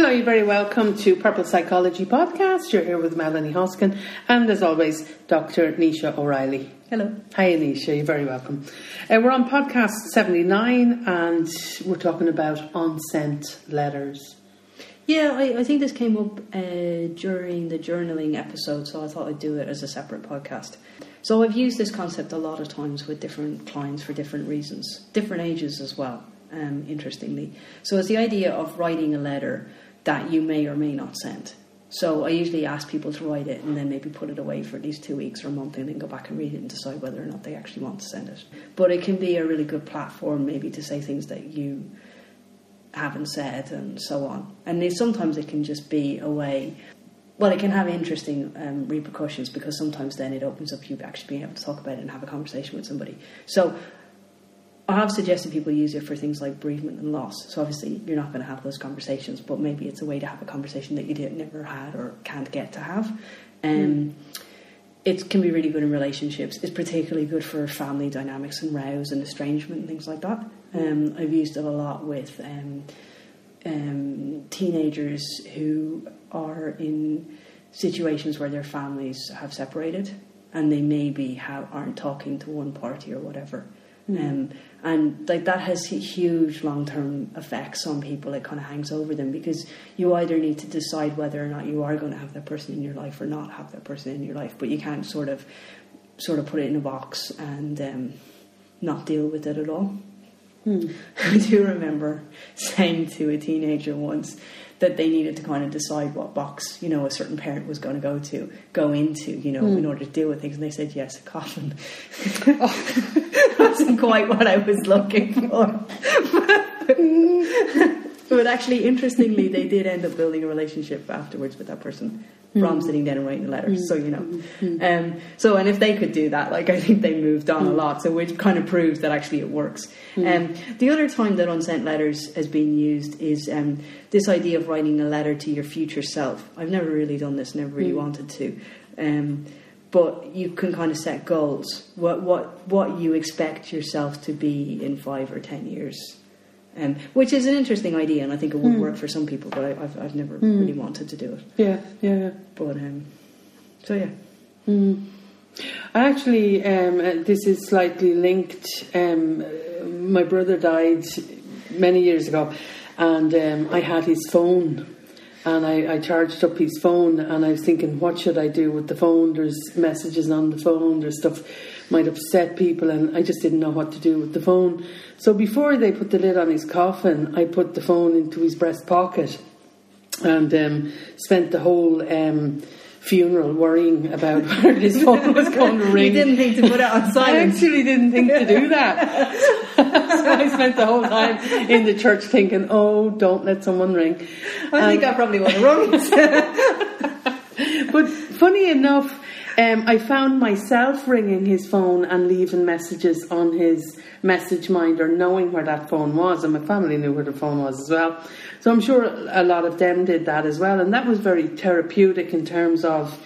Hello, you're very welcome to Purple Psychology Podcast. You're here with Melanie Hoskin and, as always, Dr. Nisha O'Reilly. Hello. Hi, Anisha. You're very welcome. Uh, we're on podcast 79 and we're talking about unsent letters. Yeah, I, I think this came up uh, during the journaling episode, so I thought I'd do it as a separate podcast. So I've used this concept a lot of times with different clients for different reasons, different ages as well, um, interestingly. So it's the idea of writing a letter that you may or may not send. So I usually ask people to write it and then maybe put it away for at least two weeks or a month and then go back and read it and decide whether or not they actually want to send it. But it can be a really good platform maybe to say things that you haven't said and so on. And sometimes it can just be a way. Well, it can have interesting um, repercussions because sometimes then it opens up you actually being able to talk about it and have a conversation with somebody. So have suggested people use it for things like bereavement and loss. So obviously you're not going to have those conversations, but maybe it's a way to have a conversation that you didn't never had or can't get to have. Um, mm. It can be really good in relationships. It's particularly good for family dynamics and rows and estrangement and things like that. Um, I've used it a lot with um, um, teenagers who are in situations where their families have separated and they maybe have, aren't talking to one party or whatever. Um, and like that has huge long term effects on people. It kind of hangs over them because you either need to decide whether or not you are going to have that person in your life or not have that person in your life, but you can't sort of sort of put it in a box and um, not deal with it at all. Hmm. I do remember saying to a teenager once that they needed to kind of decide what box, you know, a certain parent was going to go to, go into, you know, mm. in order to deal with things. And they said, yes, a coffin. oh, wasn't quite what I was looking for. but actually, interestingly, they did end up building a relationship afterwards with that person from mm. sitting down and writing a letter. Mm. So you know, mm. um, so and if they could do that, like I think they moved on a lot. So which kind of proves that actually it works. Um, the other time that unsent letters has been used is um, this idea of writing a letter to your future self. I've never really done this, never really wanted to. Um, but you can kind of set goals. What what what you expect yourself to be in five or ten years um, which is an interesting idea, and I think it would mm. work for some people. But I, have I've never mm. really wanted to do it. Yeah, yeah, yeah. But um, so yeah. Mm. I actually, um, uh, this is slightly linked. Um, my brother died many years ago, and um, I had his phone. And I, I charged up his phone, and I was thinking, what should I do with the phone? There's messages on the phone, there's stuff might upset people, and I just didn't know what to do with the phone. So before they put the lid on his coffin, I put the phone into his breast pocket and um, spent the whole. Um, funeral worrying about where his phone was going to ring. You didn't think to put it on silent. I actually didn't think to do that. I spent the whole time in the church thinking, oh, don't let someone ring. I think I probably would have rung but funny enough, um, I found myself ringing his phone and leaving messages on his message minder, knowing where that phone was, and my family knew where the phone was as well. So I'm sure a lot of them did that as well, and that was very therapeutic in terms of,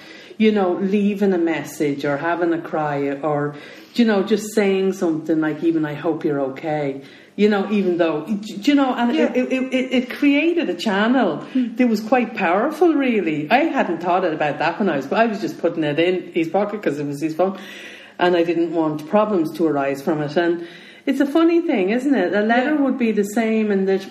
you know, leaving a message or having a cry or, you know, just saying something like, even I hope you're okay you know, even though, you know, and yeah. it, it, it, it, created a channel hmm. that was quite powerful, really. I hadn't thought about that when I was, but I was just putting it in his pocket because it was his phone, and I didn't want problems to arise from it. And it's a funny thing, isn't it? A letter yeah. would be the same in that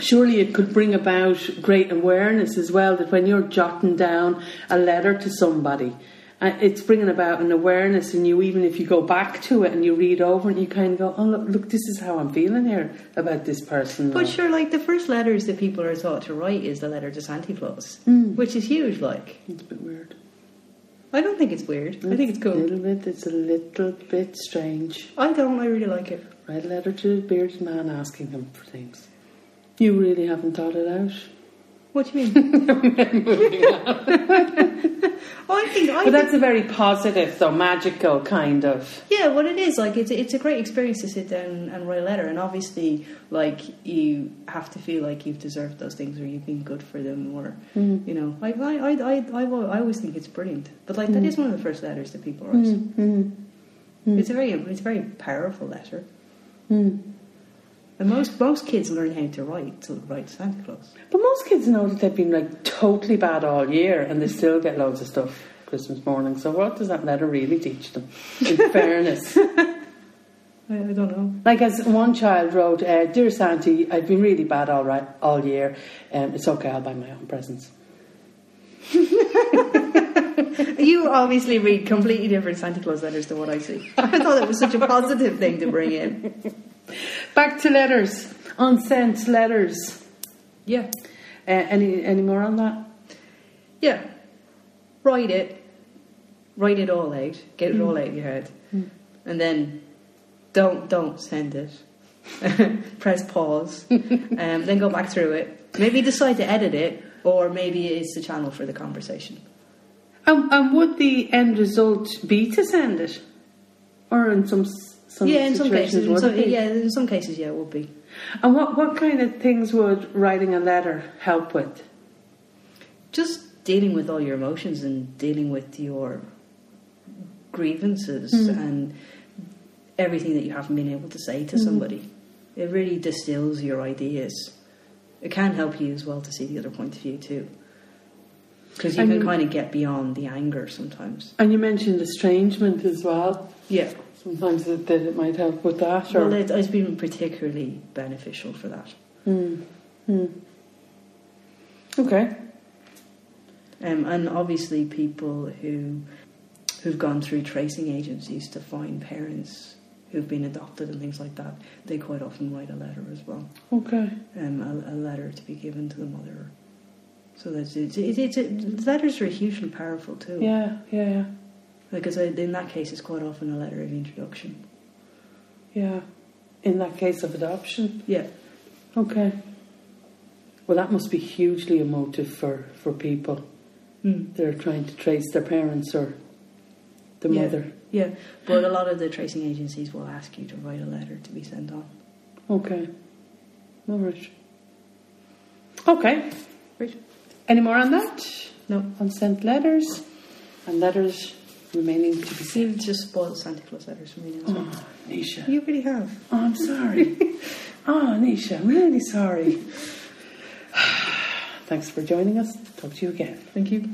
surely it could bring about great awareness as well that when you're jotting down a letter to somebody, uh, it's bringing about an awareness in you, even if you go back to it and you read over and you kind of go, oh, look, look this is how I'm feeling here about this person. But sure, like the first letters that people are taught to write is the letter to Santa Claus, mm. which is huge, like. It's a bit weird. I don't think it's weird. It's I think it's cool. A little bit, it's a little bit strange. I don't, I really like it. Write a letter to a bearded man asking him for things. You really haven't thought it out. What do you mean? I think, I but that's a very positive, though magical kind of. Yeah, what it is like it's it's a great experience to sit down and write a letter, and obviously, like you have to feel like you've deserved those things, or you've been good for them, or mm. you know, like I I, I I I always think it's brilliant. But like mm. that is one of the first letters that people write. Mm. It's a very it's a very powerful letter. And most most kids learn how to write to write Santa Claus. But most kids know that they've been like totally bad all year and they still get loads of stuff Christmas morning. So what does that letter really teach them? In fairness. I, I don't know. Like as one child wrote, uh, Dear Santy, I've been really bad all right all year. Um, it's okay, I'll buy my own presents. You obviously read completely different Santa Claus letters to what I see. I thought it was such a positive thing to bring in. Back to letters. Unsent letters. Yeah. Uh, any any more on that? Yeah. Write it. Write it all out. Get it all out of your head. And then don't don't send it. Press pause. um, then go back through it. Maybe decide to edit it, or maybe it's the channel for the conversation. And, and would the end result be to send it? Or in some some yeah, in some cases. In some, yeah, in some cases, yeah, it would be. And what, what kind of things would writing a letter help with? Just dealing with all your emotions and dealing with your grievances Mm. and everything that you haven't been able to say to Mm. somebody. It really distills your ideas. It can help you as well to see the other point of view too. Because you And can kind of get beyond the anger sometimes. And you mentioned estrangement as well. Yeah. Sometimes that, that it might help with that. Or, Well, it, it's been particularly beneficial for that. Hmm. Hmm. Okay. Um, and obviously, people who who've gone through tracing agencies to find parents who've been adopted and things like that, they quite often write a letter as well. Okay. Um, a, a letter to be given to the mother. So that's it. it, it, it letters are hugely powerful too. Yeah, yeah, yeah. Because in that case, it's quite often a letter of introduction. Yeah. In that case of adoption. Yeah. Okay. Well, that must be hugely emotive for, for people. Mm. They're trying to trace their parents or the Yeah. mother. Yeah. But a lot of the tracing agencies will ask you to write a letter to be sent on. Okay. All right. Okay. Right. Any more on that? No. Unsent letters and letters remaining to be seen. You've just spoiled Santa Claus letters for me now as well. Oh, Nisha. You really have. Oh, I'm sorry. oh, Nisha, I'm really sorry. Thanks for joining us. Talk to you again. Thank you.